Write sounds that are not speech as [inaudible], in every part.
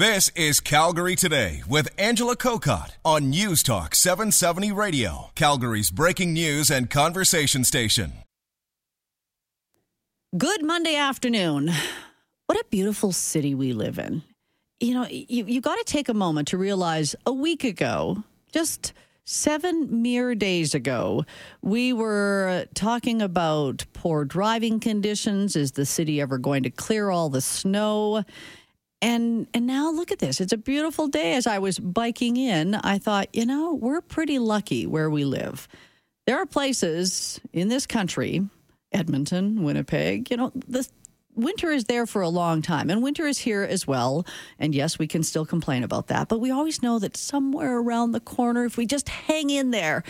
This is Calgary Today with Angela Kokott on News Talk 770 Radio, Calgary's breaking news and conversation station. Good Monday afternoon. What a beautiful city we live in. You know, you, you got to take a moment to realize a week ago, just seven mere days ago, we were talking about poor driving conditions. Is the city ever going to clear all the snow? And and now look at this. It's a beautiful day. As I was biking in, I thought, you know, we're pretty lucky where we live. There are places in this country, Edmonton, Winnipeg, you know, the winter is there for a long time and winter is here as well. And yes, we can still complain about that, but we always know that somewhere around the corner if we just hang in there,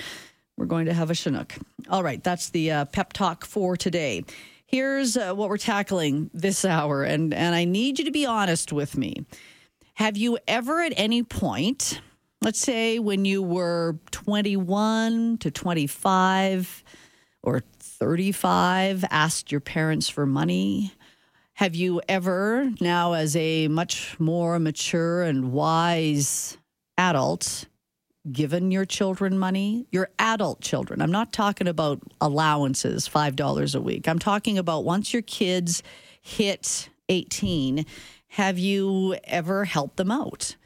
we're going to have a Chinook. All right, that's the uh, pep talk for today. Here's uh, what we're tackling this hour, and, and I need you to be honest with me. Have you ever at any point, let's say when you were 21 to 25 or 35, asked your parents for money? Have you ever, now as a much more mature and wise adult, given your children money, your adult children. I'm not talking about allowances, $5 a week. I'm talking about once your kids hit 18, have you ever helped them out?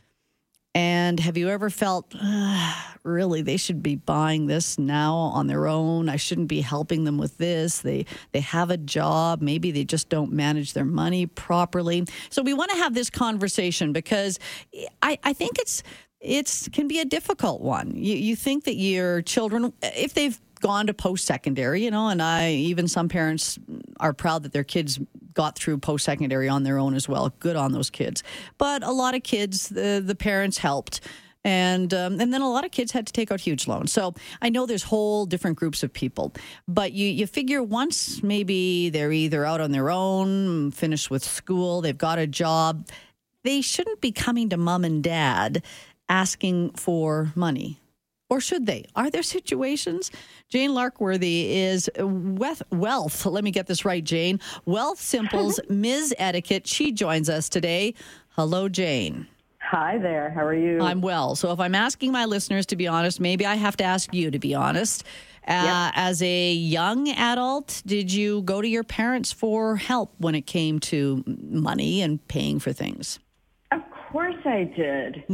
And have you ever felt, really, they should be buying this now on their own? I shouldn't be helping them with this. They they have a job. Maybe they just don't manage their money properly. So we want to have this conversation because I, I think it's it's can be a difficult one. You, you think that your children, if they've gone to post secondary, you know, and I even some parents are proud that their kids got through post secondary on their own as well. Good on those kids. But a lot of kids, the the parents helped. And um, and then a lot of kids had to take out huge loans. So I know there's whole different groups of people, but you you figure once maybe they're either out on their own, finished with school, they've got a job, they shouldn't be coming to mom and dad asking for money? Or should they? Are there situations? Jane Larkworthy is wealth. Let me get this right, Jane. Wealthsimple's [laughs] Ms. Etiquette. She joins us today. Hello, Jane. Hi there. How are you? I'm well. So if I'm asking my listeners to be honest, maybe I have to ask you to be honest. Uh, yep. As a young adult, did you go to your parents for help when it came to money and paying for things? Course I did.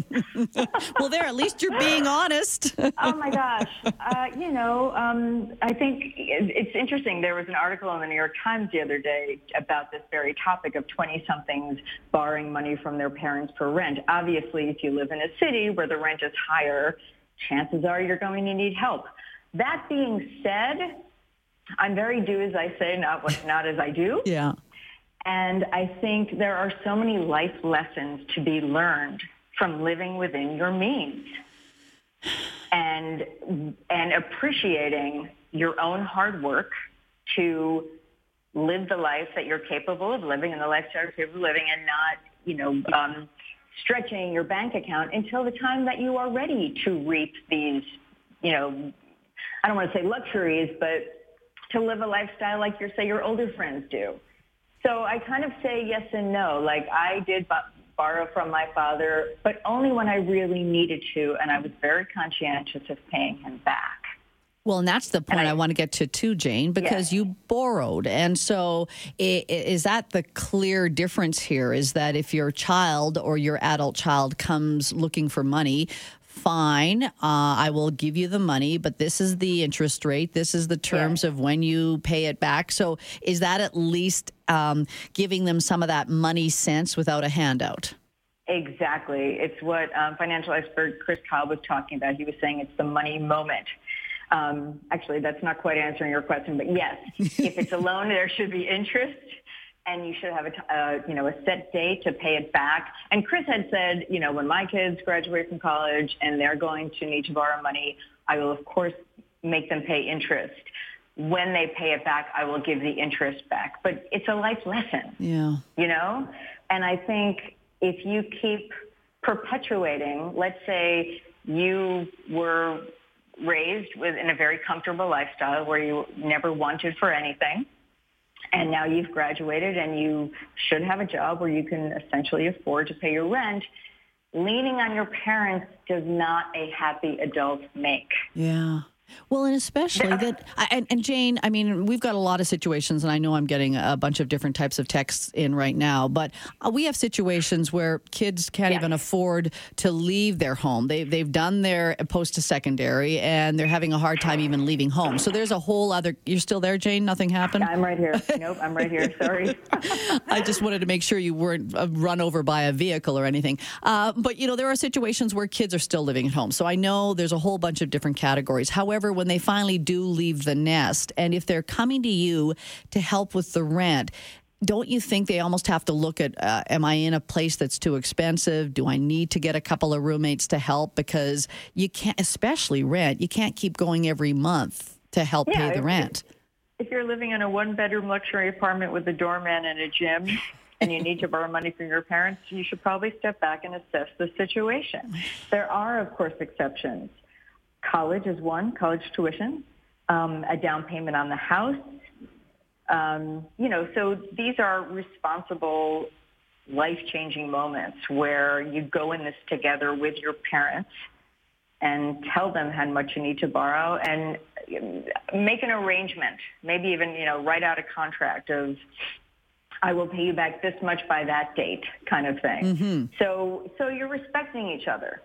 [laughs] well, there, at least you're being honest. [laughs] oh my gosh. Uh, you know, um, I think it's interesting. There was an article in the New York Times the other day about this very topic of 20 somethings borrowing money from their parents for rent. Obviously, if you live in a city where the rent is higher, chances are you're going to need help. That being said, I'm very do as I say, not what, not as I do. [laughs] Yeah. And I think there are so many life lessons to be learned from living within your means and and appreciating your own hard work to live the life that you're capable of living and the lifestyle you're capable of living and not, you know, um, stretching your bank account until the time that you are ready to reap these, you know, I don't want to say luxuries, but to live a lifestyle like your, say, your older friends do. So I kind of say yes and no. Like I did borrow from my father, but only when I really needed to, and I was very conscientious of paying him back. Well, and that's the point I, I, want to get to too, Jane, because yes. you borrowed. And so is that the clear difference here? Is that if your child or your adult child comes looking for money, fine, uh, I will give you the money, but this is the interest rate. This is the terms of when you pay it back. So is that at least um, giving them some of that money sense without a handout? Exactly. It's what um, financial expert Chris Kyle was talking about. He was saying it's the money moment. Um, actually, that's not quite answering your question, but yes, [laughs] if it's a loan, there should be interest and you should have a, uh, you know, a set date to pay it back. And Chris had said, you know, when my kids graduate from college and they're going to need to borrow money, I will of course make them pay interest. When they pay it back, I will give the interest back. But it's a life lesson. Yeah. You know? And I think if you keep perpetuating, let's say you were raised within a very comfortable lifestyle where you never wanted for anything and now you've graduated and you should have a job where you can essentially afford to pay your rent. Leaning on your parents does not a happy adult make. Yeah. Well, and especially that, and, and, Jane, I mean, we've got a lot of situations, and I know I'm getting a bunch of different types of texts in right now, but uh, we have situations where kids can't yes. even afford to leave their home. They, they've done their post to secondary, and they're having a hard time even leaving home. So there's a whole other. You're still there, Jane? Nothing happened? I'm right here. [laughs] Nope, I'm right here. Sorry. [laughs] I just wanted to make sure you weren't uh, run over by a vehicle or anything. Uh, but, you know, there are situations where kids are still living at home. So I know there's a whole bunch of different categories. However, when they finally do leave the nest, and if they're coming to you to help with the rent, don't you think they almost have to look at uh, am i in a place that's too expensive? Do i need to get a couple of roommates to help? Because you can't especially rent you can't keep going every month to help yeah, pay the rent. if you're living in a one bedroom luxury apartment with a doorman and a gym and you need to borrow money from your parents you should probably step back and assess the situation. There are of course exceptions College is one, college tuition, um, a down payment on the house. Um, you know, so these are responsible, life-changing moments where you go in this together with your parents and tell them how much you need to borrow and make an arrangement. Maybe even, you know, write out a contract of I will pay you back this much by that date kind of thing. Mm-hmm. So so you're respecting each other.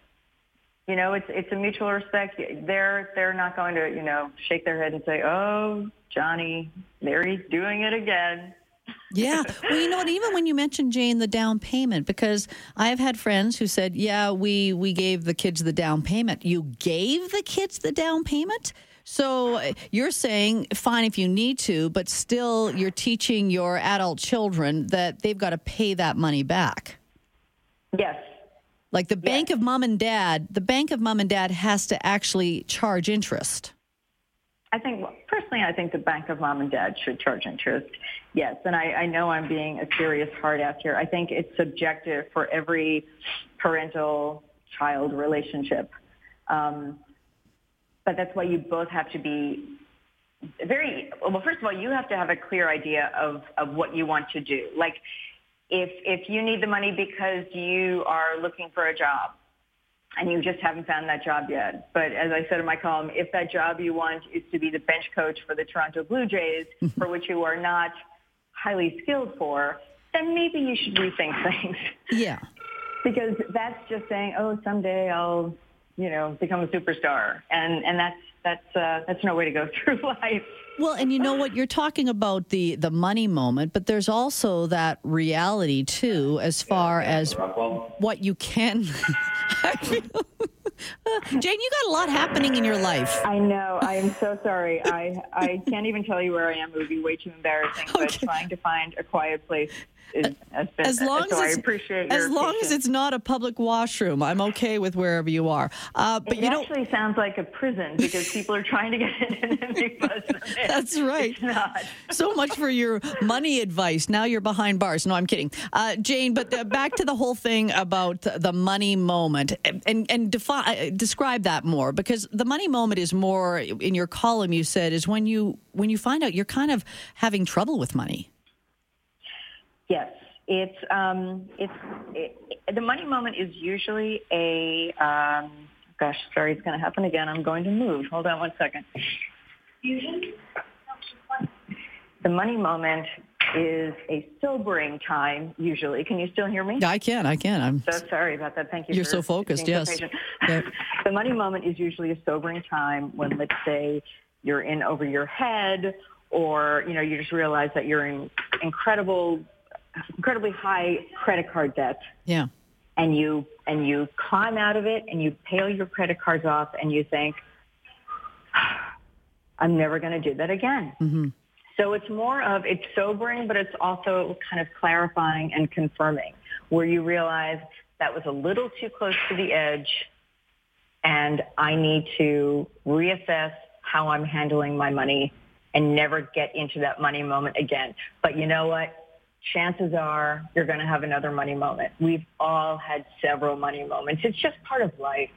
You know, it's it's a mutual respect. They're they're not going to you know shake their head and say, "Oh, Johnny, there he's doing it again." yeah. Well, you know what? Even when you mentioned Jane, the down payment, because I've had friends who said, "Yeah, we we gave the kids the down payment." You gave the kids the down payment. So you're saying, fine if you need to, but still you're teaching your adult children that they've got to pay that money back. Yes, like the bank of mom and dad, the bank of mom and dad has to actually charge interest. I think, well, personally, I think the bank of mom and dad should charge interest. Yes, and I, I know I'm being a serious hard ass here. I think it's subjective for every parental child relationship. Um, but that's why you both have to be very well first of all you have to have a clear idea of of what you want to do like if if you need the money because you are looking for a job and you just haven't found that job yet. But as I said in my column, if that job you want is to be the bench coach for the Toronto Blue Jays, [laughs] for which you are not highly skilled for, then maybe you should rethink things. Yeah. because that's just saying, oh, someday I'll, you know, become a superstar, and and that's that's uh, that's no way to go [laughs] through life. Well, and you know what? You're talking about the the money moment, but there's also that reality too, as far as what you can. [laughs] Jane, you got a lot happening in your life. I know. I am so sorry. I I can't even tell you where I am. It would be way too embarrassing. [laughs] Okay. But trying to find a quiet place is, been. As long so as it's, as long as it's not a public washroom, I'm okay with wherever you are. Uh, but it you actually sounds like a prison because people are trying to get in and make [laughs] buzz. That's right. It's not. so much for your money advice. Now you're behind bars. No, I'm kidding, uh, Jane. But uh, back to the whole thing about the money moment and and, and defi- uh, describe that more because the money moment is more in your column. You said is when you when you find out you're kind of having trouble with money. Yes, it's um, it's it, the money moment is usually a um, gosh, sorry, it's going to happen again. I'm going to move. Hold on one second. The money moment is a sobering time usually. Can you still hear me? I can. I can. I'm so sorry about that. Thank you. You're so focused. Yes. yeah. [laughs] The money moment is usually a sobering time when, let's say, you're in over your head, or you know, you just realize that you're in incredible incredibly high credit card debt. Yeah. And you and you climb out of it and you pay your credit cards off and you think, [sighs] I'm never going to do that again. Mm-hmm. So it's more of it's sobering, but it's also kind of clarifying and confirming, where you realize that was a little too close to the edge, and I need to reassess how I'm handling my money and never get into that money moment again. But you know what? Chances are you're going to have another money moment. We've all had several money moments. It's just part of life.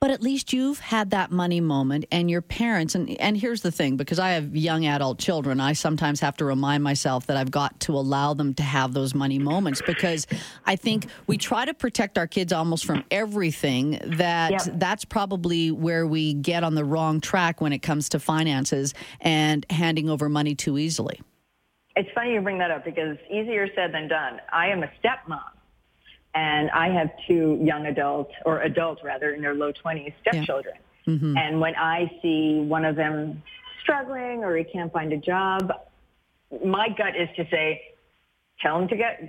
But at least you've had that money moment and your parents and and here's the thing because I have young adult children, I sometimes have to remind myself that I've got to allow them to have those money moments because I think we try to protect our kids almost from everything that Yep. that's probably where we get on the wrong track when it comes to finances and handing over money too easily. It's funny you bring that up because easier said than done. I am a stepmom and I have two young adults or adults rather in their low 20s stepchildren. Mm-hmm. And when I see one of them struggling or he can't find a job, my gut is to say, tell him to get,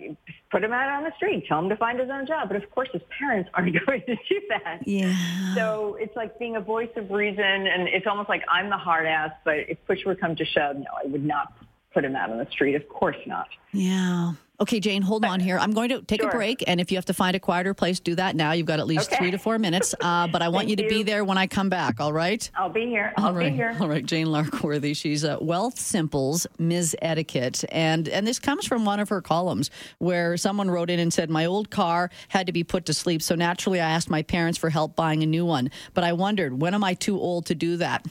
put him out on the street, tell him to find his own job. But of course, his parents aren't [laughs] going to do that. Yeah. So it's like being a voice of reason, and it's almost like I'm the hard ass. But if push were come to shove, no, I would not put him out on the street. Of course not. Yeah. Okay, Jane, hold on here. I'm going to take Sure. a break, and if you have to find a quieter place, do that now. You've got at least Okay. three to four minutes, uh, but I want you to be there when I come back. All right. I'll be here. I'll All right, be here. all right. Jane Larkworthy. She's uh, Wealthsimple's Ms. Etiquette, and and this comes from one of her columns where someone wrote in and said, "My old car had to be put to sleep, so naturally I asked my parents for help buying a new one. But I wondered, when am I too old to do that?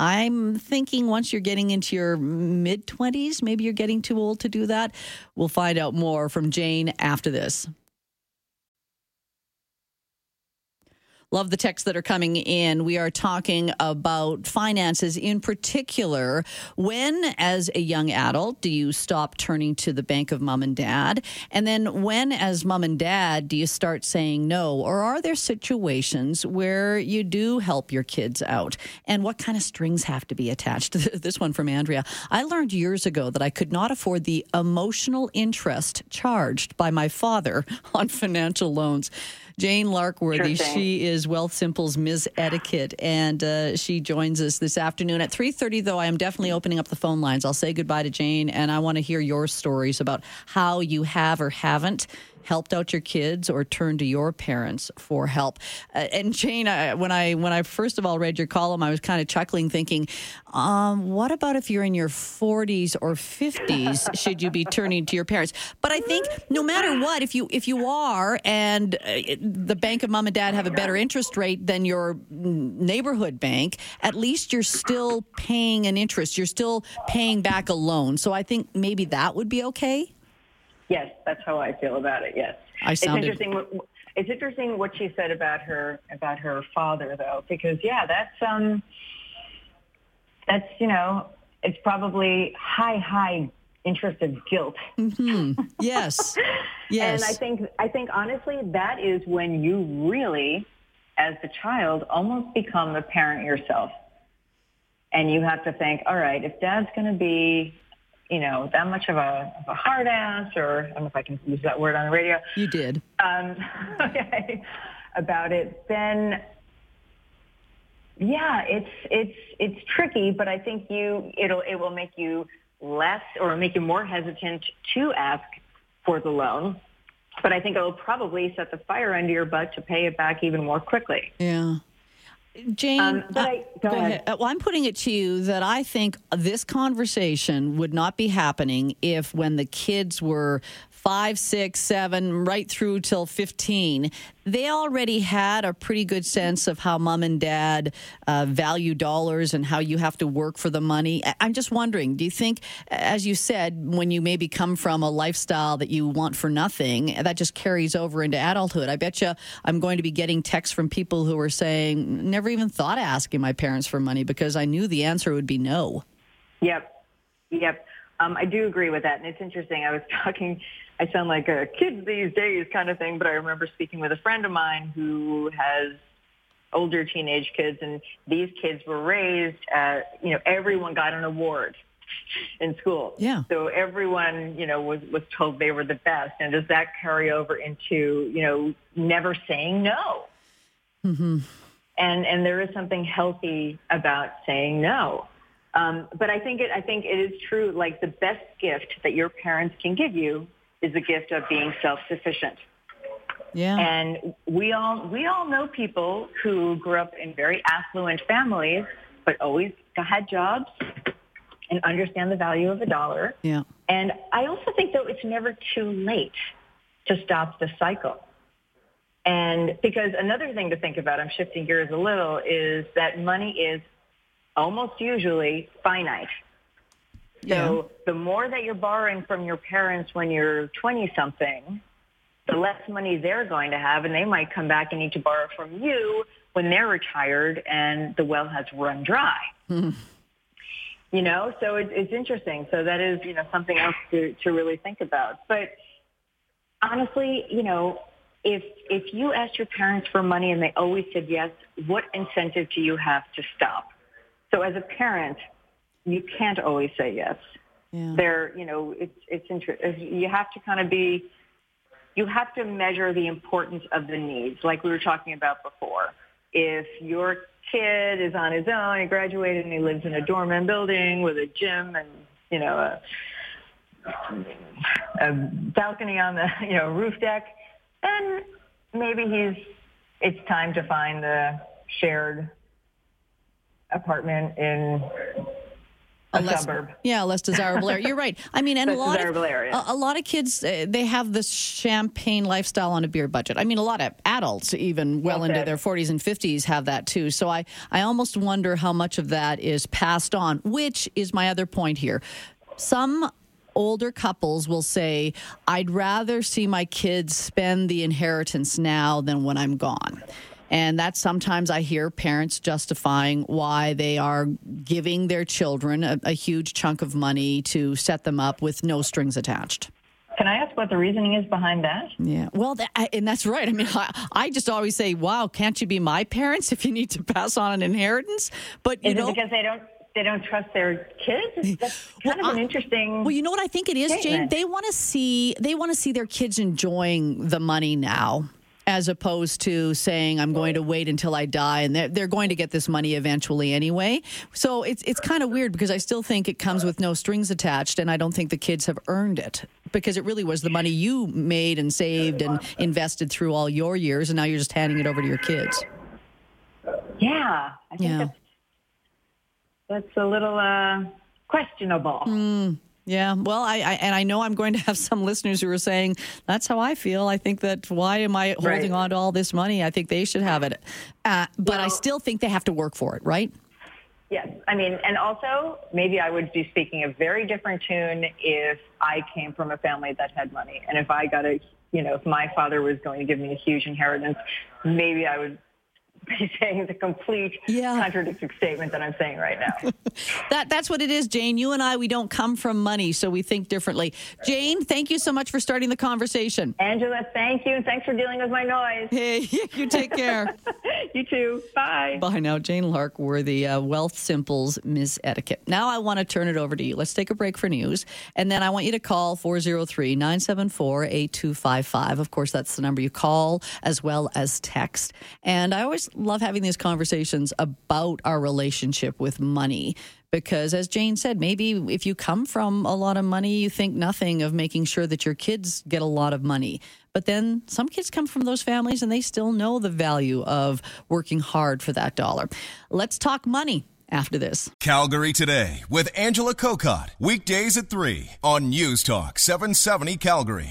I'm thinking once you're getting into your mid 20s, maybe you're getting too old to do that. We'll find out more from Jane after this. Love the texts that are coming in. We are talking about finances in particular. When, as a young adult, do you stop turning to the bank of mom and dad? And then when, as mom and dad, do you start saying no? Or are there situations where you do help your kids out? And what kind of strings have to be attached? [laughs] this one from Andrea. I learned years ago that I could not afford the emotional interest charged by my father [laughs] on financial loans. Jane Larkworthy, Sure she is Wealthsimple's Ms. Etiquette, and uh, she joins us this afternoon at three thirty. Though I am definitely opening up the phone lines. I'll say goodbye to Jane, and I want to hear your stories about how you have or haven't helped out your kids or turned to your parents for help. Uh, and Jane, I, when I when I first of all read your column, I was kind of chuckling, thinking, um, "What about if you're in your forties or fifties? [laughs] should you be turning to your parents?" But I think no matter what, if you if you are, and uh, the bank of mom and dad have a better interest rate than your neighborhood bank, at least you're still paying an interest. You're still paying back a loan. So I think maybe that would be okay. Yes, that's how I feel about it. Yes, I sounded- It's interesting. what- It's interesting what she said about her about her father, though, because yeah, that's um, that's you know, it's probably high high interest of guilt. Yes. [laughs] Yes. And I think I think honestly that is when you really, as the child, almost become the parent yourself. And you have to think, all right, if dad's going to be, you know, that much of a, of a hard ass, or I don't know if I can use that word on the radio, you did. um, [laughs] okay, about it, then yeah, it's it's it's tricky, but I think you it'll it will make you less or make you more hesitant to ask for the loan. But I think it'll probably set the fire under your butt to pay it back even more quickly. Yeah. Jane, Um, but uh, I- go ahead. Uh, Well, I'm putting it to you that I think this conversation would not be happening if, when the kids were five, six, seven, right through till 15, they already had a pretty good sense of how mom and dad uh, value dollars and how you have to work for the money. I'm just wondering, do you think, as you said, when you maybe come from a lifestyle that you want for nothing, that just carries over into adulthood? I bet you I'm going to be getting texts from people who are saying, never even thought of asking my parents for money because I knew the answer would be no. Yep. Yep. Um, I do agree with that. And it's interesting. I was [laughs] talking, I sound like a kid these days kind of thing, but I remember speaking with a friend of mine who has older teenage kids and these kids were raised, uh, you know, everyone got an award in school. Yeah. So everyone, you know, was, was told they were the best. And does that carry over into, you know, never saying no? mm-hmm. And, and there is something healthy about saying no. Um, but I think it, I think it is true. Like the best gift that your parents can give you is the gift of being self-sufficient. Yeah. And we all we all know people who grew up in very affluent families, but always had jobs and understand the value of a dollar. yeah. And I also think though it's never too late to stop the cycle. And because another thing to think about, I'm shifting gears a little, is that money is almost usually finite. So yeah. the more that you're borrowing from your parents when you're 20 something, the less money they're going to have, and they might come back and need to borrow from you when they're retired and the well has run dry. Hmm. You know, so it, it's interesting. So that is, you know, something else to, to really think about. But honestly, you know, if if you asked your parents for money and they always said yes, what incentive do you have to stop? So as a parent, you can't always say yes. Yeah. There, you know, it's it's interesting. You have to kind of be, you have to measure the importance of the needs, like we were talking about before. If your kid is on his own, he graduated and he lives in a doorman building with a gym and you know a, a balcony on the [laughs] you know roof deck, then maybe he's it's time to find the shared apartment in a, less, suburb. Yeah, less desirable area. You're right. I mean, [laughs] and a lot of a, a, lot of kids uh, they have this champagne lifestyle on a beer budget. I mean, a lot of adults, even well into their 40s and 50s, have that too. So I I almost wonder how much of that is passed on. Which is my other point here. Some older couples will say, "I'd rather see my kids spend the inheritance now than when I'm gone." And that sometimes I hear parents justifying why they are giving their children a, a huge chunk of money to set them up with no strings attached. Can I ask what the reasoning is behind that? Yeah, well, that, and that's right. I mean, I, I, just always say, "Wow, can't you be my parents if you need to pass on an inheritance?" But you is know, because they don't they don't trust their kids? That's [laughs] kind well, of an interesting. Well, you know what I think it is, statement. Jane. They want to see they want to see their kids enjoying the money now as opposed to saying I'm going to wait until I die and they're, they're going to get this money eventually anyway. So it's it's kind of weird because I still think it comes with no strings attached and I don't think the kids have earned it because it really was the money you made and saved and invested through all your years and now you're just handing it over to your kids. Yeah, I think yeah. that's that's a little uh, questionable. Mm. Yeah, well, I, I, and I know I'm going to have some listeners who are saying that's how I feel. I think that why am I holding right. on to all this money? I think they should have it, uh, but well, I still think they have to work for it, right? Yes, I mean, and also maybe I would be speaking a very different tune if I came from a family that had money, and if I got a, you know, if my father was going to give me a huge inheritance, maybe I would be [laughs] saying the complete yeah. contradictory statement that I'm saying right now. [laughs] that that's what it is, Jane. You and I, we don't come from money, so we think differently. Jane, thank you so much for starting the conversation. Angela, thank you. and Thanks for dealing with my noise. Hey, [laughs] you take care. you too. Bye. Bye now, Jane Lark, Larkworthy, uh, Wealthsimple's Ms. Etiquette. Now I want to turn it over to you. Let's take a break for news, and then I want you to call 403 974 8255. Of course, that's the number you call as well as text. And I always love having these conversations about our relationship with money because as Jane said, maybe if you come from a lot of money, you think nothing of making sure that your kids get a lot of money. But then some kids come from those families and they still know the value of working hard for that dollar. Let's talk money after this. Calgary Today with Angela Kokott. Weekdays at 3 on News Talk 770 Calgary.